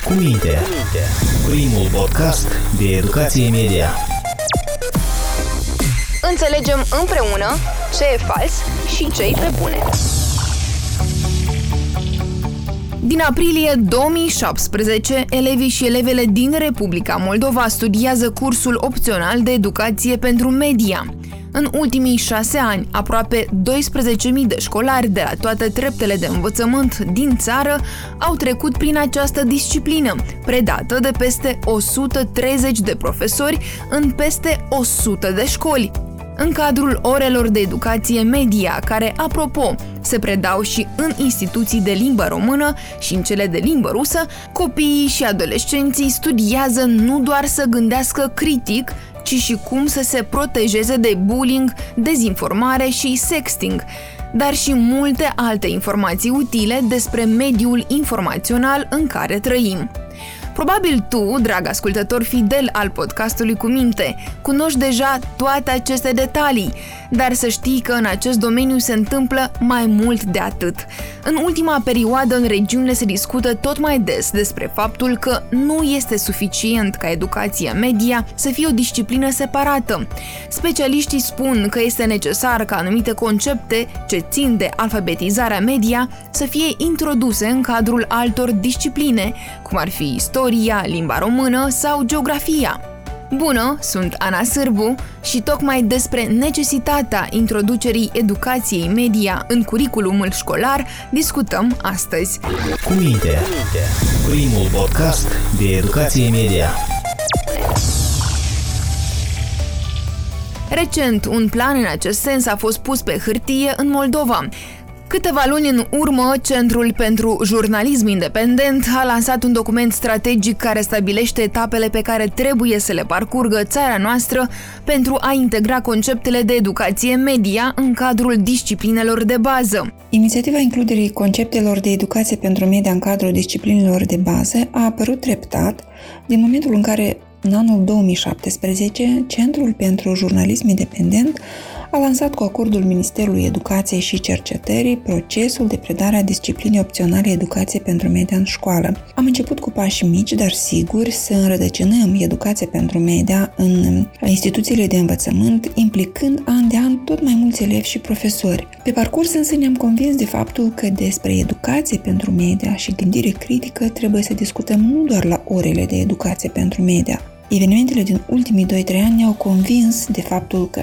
Cu minte. Primul podcast de educație media. Înțelegem împreună ce e fals și ce e pe bune. Din aprilie 2017, elevii și elevele din Republica Moldova studiază cursul opțional de educație pentru media. În ultimii șase ani, aproape 12.000 de școlari de la toate treptele de învățământ din țară au trecut prin această disciplină, predată de peste 130 de profesori în peste 100 de școli. În cadrul orelor de educație media, care, apropo, se predau și în instituții de limbă română și în cele de limbă rusă, copiii și adolescenții studiază nu doar să gândească critic, ci și cum să se protejeze de bullying, dezinformare și sexting, dar și multe alte informații utile despre mediul informațional în care trăim. Probabil tu, drag ascultător fidel al podcastului cu minte, cunoști deja toate aceste detalii, dar să știi că în acest domeniu se întâmplă mai mult de atât. În ultima perioadă în regiunile se discută tot mai des despre faptul că nu este suficient ca educația media să fie o disciplină separată. Specialiștii spun că este necesar ca anumite concepte ce țin de alfabetizarea media să fie introduse în cadrul altor discipline, cum ar fi istoria, limba română sau geografia. Bună, sunt Ana Sârbu și tocmai despre necesitatea introducerii educației media în curiculumul școlar discutăm astăzi. Cu minte, primul podcast de educație media. Recent, un plan în acest sens a fost pus pe hârtie în Moldova. Câteva luni în urmă, Centrul pentru Jurnalism Independent a lansat un document strategic care stabilește etapele pe care trebuie să le parcurgă țara noastră pentru a integra conceptele de educație media în cadrul disciplinelor de bază. Inițiativa includerii conceptelor de educație pentru media în cadrul disciplinelor de bază a apărut treptat din momentul în care în anul 2017, Centrul pentru Jurnalism Independent a lansat cu acordul Ministerului Educației și Cercetării procesul de predare a disciplinii opționale educație pentru media în școală. Am început cu pași mici, dar siguri, să înrădăcinăm educație pentru media în instituțiile de învățământ, implicând an de an tot mai mulți elevi și profesori. Pe parcurs însă ne-am convins de faptul că despre educație pentru media și gândire critică trebuie să discutăm nu doar la orele de educație pentru media, Evenimentele din ultimii 2-3 ani ne-au convins de faptul că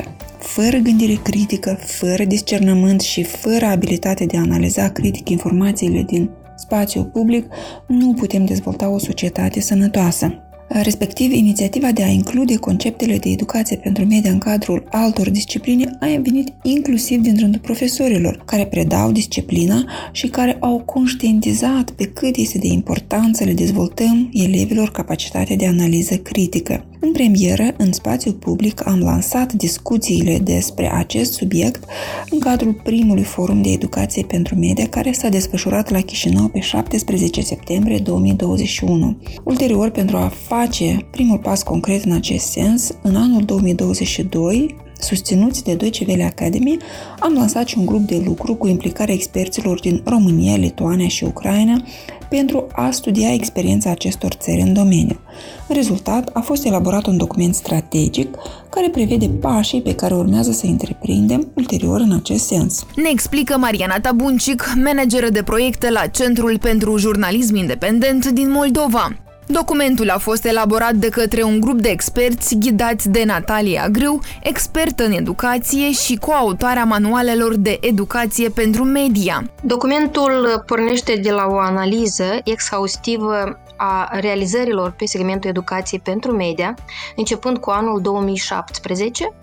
fără gândire critică, fără discernământ și fără abilitate de a analiza critic informațiile din spațiul public, nu putem dezvolta o societate sănătoasă. Respectiv, inițiativa de a include conceptele de educație pentru media în cadrul altor discipline a venit inclusiv din rândul profesorilor, care predau disciplina și care au conștientizat pe cât este de important să le dezvoltăm elevilor capacitatea de analiză critică. În premieră, în spațiul public, am lansat discuțiile despre acest subiect în cadrul primului forum de educație pentru media care s-a desfășurat la Chișinău pe 17 septembrie 2021. Ulterior, pentru a face primul pas concret în acest sens, în anul 2022, Susținuți de Deutsche Welle Academy, am lansat și un grup de lucru cu implicarea experților din România, Lituania și Ucraina pentru a studia experiența acestor țări în domeniu. În rezultat, a fost elaborat un document strategic care prevede pașii pe care urmează să întreprindem ulterior în acest sens. Ne explică Mariana Tabuncic, manageră de proiecte la Centrul pentru Jurnalism Independent din Moldova. Documentul a fost elaborat de către un grup de experți ghidați de Natalia Grâu, expertă în educație și coautoarea manualelor de educație pentru media. Documentul pornește de la o analiză exhaustivă a realizărilor pe segmentul educației pentru media, începând cu anul 2017,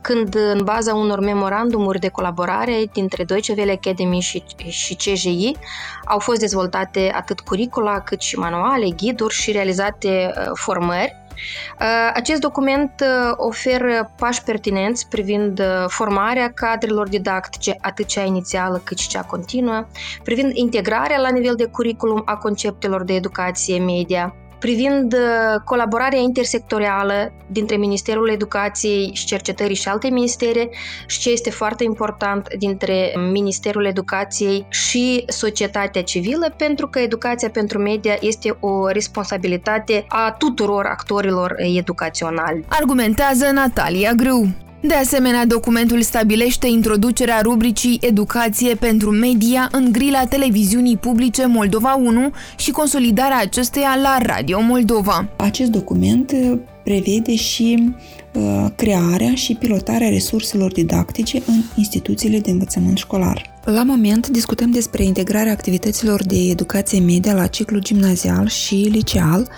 când în baza unor memorandumuri de colaborare dintre Deutsche Welle Academy și, și CJI au fost dezvoltate atât curicula cât și manuale, ghiduri și realizate uh, formări. Uh, acest document uh, oferă pași pertinenți privind formarea cadrelor didactice, atât cea inițială cât și cea continuă, privind integrarea la nivel de curriculum a conceptelor de educație media, privind uh, colaborarea intersectorială dintre Ministerul Educației și Cercetării și alte ministere și ce este foarte important dintre Ministerul Educației și societatea civilă, pentru că educația pentru media este o responsabilitate a tuturor actorilor educaționali. Argumentează Natalia Grâu. De asemenea, documentul stabilește introducerea rubricii Educație pentru media în grila televiziunii publice Moldova 1 și consolidarea acesteia la Radio Moldova. Acest document uh, prevede și uh, crearea și pilotarea resurselor didactice în instituțiile de învățământ școlar. La moment discutăm despre integrarea activităților de educație media la ciclu gimnazial și liceal,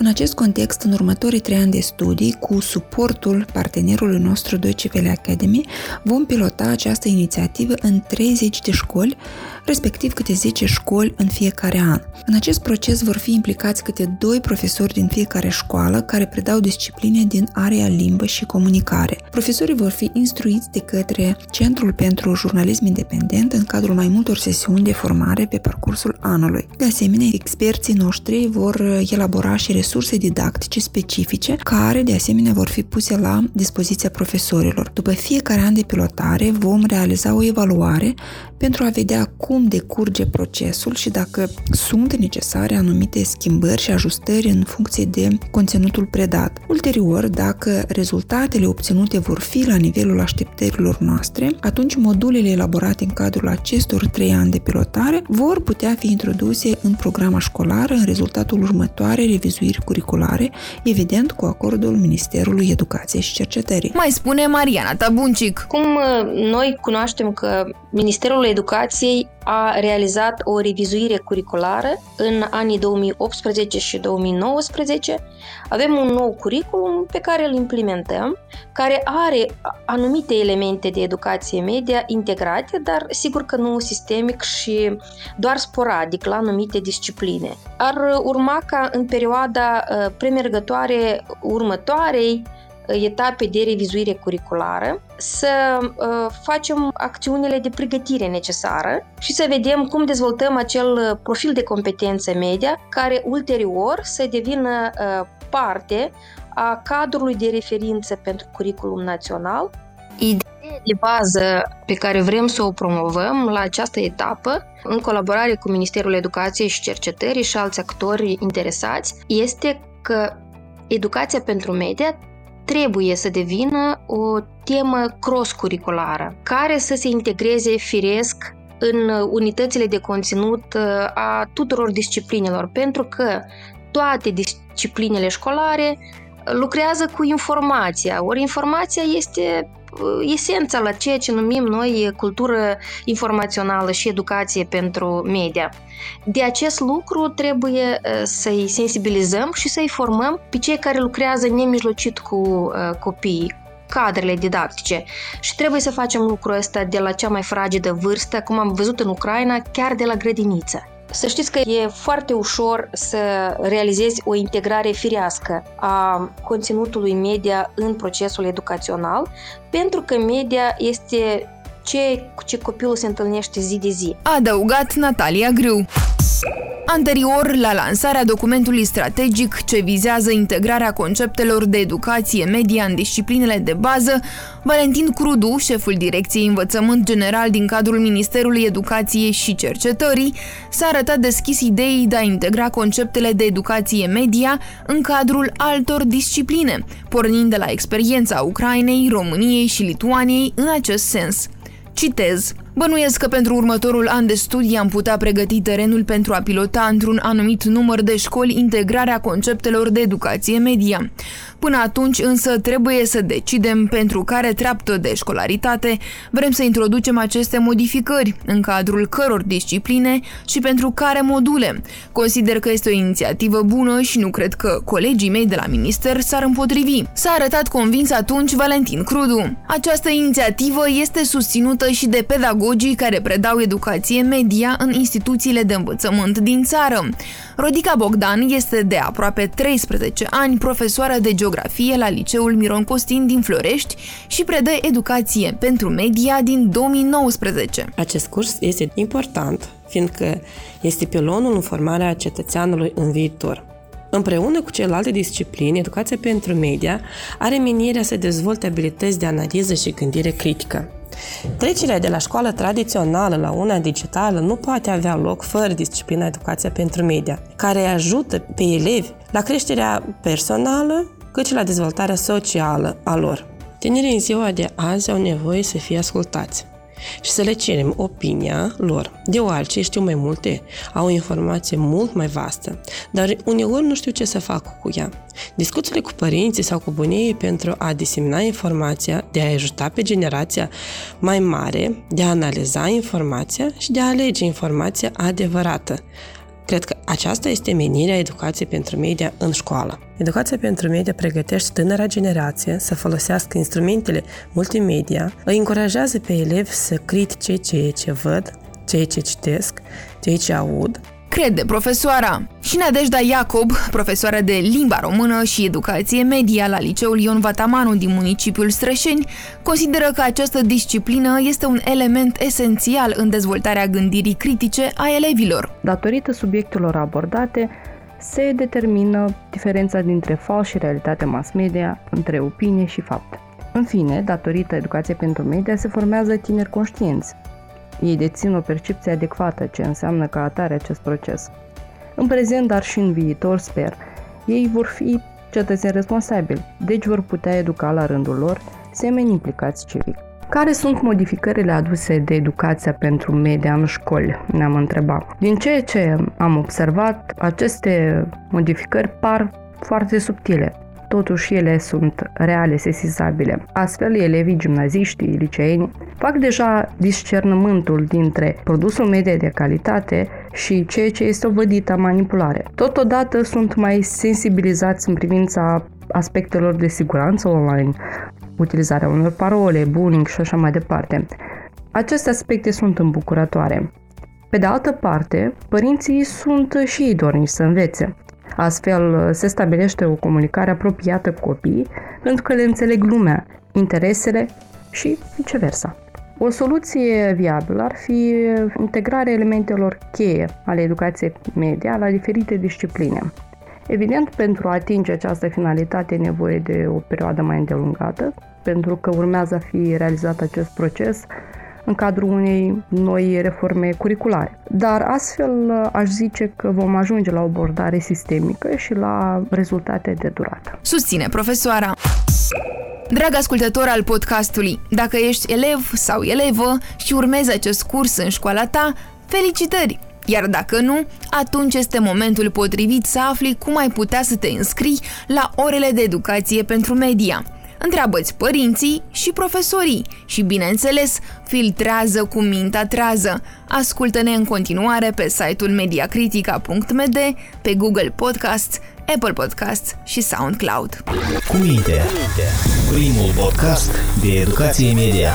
în acest context, în următorii trei ani de studii, cu suportul partenerului nostru Deutsche Welle Academy, vom pilota această inițiativă în 30 de școli, respectiv câte 10 școli în fiecare an. În acest proces vor fi implicați câte doi profesori din fiecare școală care predau discipline din area limbă și comunicare. Profesorii vor fi instruiți de către Centrul pentru Jurnalism Independent în cadrul mai multor sesiuni de formare pe parcursul anului. De asemenea, experții noștri vor elabora și resurse didactice specifice care, de asemenea, vor fi puse la dispoziția profesorilor. După fiecare an de pilotare, vom realiza o evaluare pentru a vedea cum decurge procesul și dacă sunt necesare anumite schimbări și ajustări în funcție de conținutul predat. Ulterior, dacă rezultatele obținute vor fi la nivelul așteptărilor noastre, atunci modulele elaborate în cadrul acestor trei ani de pilotare vor putea fi introduse în programa școlară în rezultatul următoarei revizuiri curriculare, evident cu acordul Ministerului Educației și Cercetării. Mai spune Mariana Tabuncic. Cum uh, noi cunoaștem că Ministerul Educației a realizat o revizuire curriculară în anii 2018 și 2019. Avem un nou curriculum pe care îl implementăm, care are anumite elemente de educație media integrate, dar sigur că nu sistemic și doar sporadic la anumite discipline. Ar urma ca în perioada uh, premergătoare următoarei etape de revizuire curriculară, să uh, facem acțiunile de pregătire necesară și să vedem cum dezvoltăm acel profil de competență media care ulterior să devină uh, parte a cadrului de referință pentru curriculum național. Ideea de bază pe care vrem să o promovăm la această etapă, în colaborare cu Ministerul Educației și Cercetării și alți actori interesați, este că educația pentru media trebuie să devină o temă cross-curriculară, care să se integreze firesc în unitățile de conținut uh, a tuturor disciplinelor, pentru că toate disciplinele școlare lucrează cu informația, ori informația este Uh, esența la ceea ce numim noi cultură informațională și educație pentru media. De acest lucru trebuie uh, să-i sensibilizăm și să-i formăm pe cei care lucrează nemijlocit cu uh, copiii, cadrele didactice. Și trebuie să facem lucrul ăsta de la cea mai fragedă vârstă, cum am văzut în Ucraina, chiar de la grădiniță. Să știți că e foarte ușor să realizezi o integrare firească a conținutului media în procesul educațional, pentru că media este ce cu ce copilul se întâlnește zi de zi. A adăugat Natalia Griu. Anterior la lansarea documentului strategic ce vizează integrarea conceptelor de educație media în disciplinele de bază, Valentin Crudu, șeful Direcției Învățământ General din cadrul Ministerului Educației și Cercetării, s-a arătat deschis ideii de a integra conceptele de educație media în cadrul altor discipline, pornind de la experiența Ucrainei, României și Lituaniei în acest sens. Citez. Bănuiesc că pentru următorul an de studii am putea pregăti terenul pentru a pilota într-un anumit număr de școli integrarea conceptelor de educație media. Până atunci însă trebuie să decidem pentru care treaptă de școlaritate vrem să introducem aceste modificări, în cadrul căror discipline și pentru care module. Consider că este o inițiativă bună și nu cred că colegii mei de la minister s-ar împotrivi. S-a arătat convins atunci Valentin Crudu. Această inițiativă este susținută și de pedagogii care predau educație media în instituțiile de învățământ din țară. Rodica Bogdan este de aproape 13 ani profesoară de geografie la Liceul Miron Costin din Florești și predă educație pentru media din 2019. Acest curs este important, fiindcă este pilonul în formarea cetățeanului în viitor. Împreună cu celelalte discipline, educația pentru media are menirea să dezvolte abilități de analiză și gândire critică. Trecerea de la școală tradițională la una digitală nu poate avea loc fără disciplina educația pentru media, care ajută pe elevi la creșterea personală, cât și la dezvoltarea socială a lor. Tinerii în ziua de azi au nevoie să fie ascultați și să le cerem opinia lor, deoarece știu mai multe, au o informație mult mai vastă, dar uneori nu știu ce să fac cu ea. Discuțiile cu părinții sau cu bunii pentru a disemina informația, de a ajuta pe generația mai mare, de a analiza informația și de a alege informația adevărată, Cred că aceasta este menirea educației pentru media în școală. Educația pentru media pregătește tânăra generație să folosească instrumentele multimedia, îi încurajează pe elevi să critice ceea ce văd, ceea ce citesc, ceea ce aud crede profesoara. Și Nadejda Iacob, profesoară de limba română și educație media la liceul Ion Vatamanu din municipiul Strășeni, consideră că această disciplină este un element esențial în dezvoltarea gândirii critice a elevilor. Datorită subiectelor abordate, se determină diferența dintre fals și realitate mass media, între opinie și fapt. În fine, datorită educației pentru media, se formează tineri conștienți, ei dețin o percepție adecvată ce înseamnă ca atare acest proces. În prezent, dar și în viitor, sper, ei vor fi cetățeni responsabili, deci vor putea educa la rândul lor semeni implicați civic. Care sunt modificările aduse de educația pentru media în școli? Ne-am întrebat. Din ceea ce am observat, aceste modificări par foarte subtile totuși ele sunt reale, sesizabile. Astfel, elevii, gimnaziștii, liceeni fac deja discernământul dintre produsul media de calitate și ceea ce este o vădită manipulare. Totodată sunt mai sensibilizați în privința aspectelor de siguranță online, utilizarea unor parole, bullying și așa mai departe. Aceste aspecte sunt îmbucurătoare. Pe de altă parte, părinții sunt și ei dornici să învețe. Astfel, se stabilește o comunicare apropiată cu copiii pentru că le înțeleg lumea, interesele și viceversa. O soluție viabilă ar fi integrarea elementelor cheie ale educației media la diferite discipline. Evident, pentru a atinge această finalitate e nevoie de o perioadă mai îndelungată, pentru că urmează a fi realizat acest proces în cadrul unei noi reforme curriculare. Dar astfel aș zice că vom ajunge la o abordare sistemică și la rezultate de durată. Susține profesoara. Drag ascultător al podcastului, dacă ești elev sau elevă și urmezi acest curs în școala ta, felicitări! Iar dacă nu, atunci este momentul potrivit să afli cum ai putea să te înscrii la orele de educație pentru media. Întreabă-ți părinții și profesorii și, bineînțeles, filtrează cu mintea trează. Ascultă-ne în continuare pe site-ul mediacritica.md, pe Google Podcasts, Apple Podcasts și SoundCloud. Cu minte, primul podcast de educație media.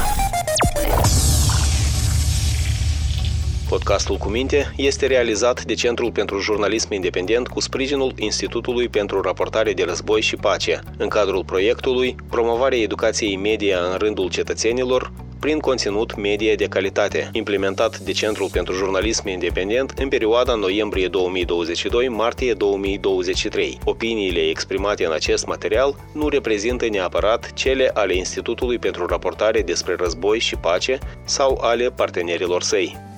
Podcastul cu minte este realizat de Centrul pentru Jurnalism Independent cu sprijinul Institutului pentru Raportare de Război și Pace, în cadrul proiectului Promovarea educației media în rândul cetățenilor prin conținut media de calitate, implementat de Centrul pentru Jurnalism Independent în perioada noiembrie 2022-martie 2023. Opiniile exprimate în acest material nu reprezintă neapărat cele ale Institutului pentru Raportare despre Război și Pace sau ale partenerilor săi.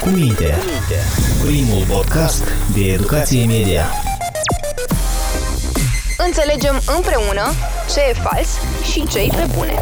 Cu minte, primul podcast de educație media. Înțelegem împreună ce e fals și ce e pe bune.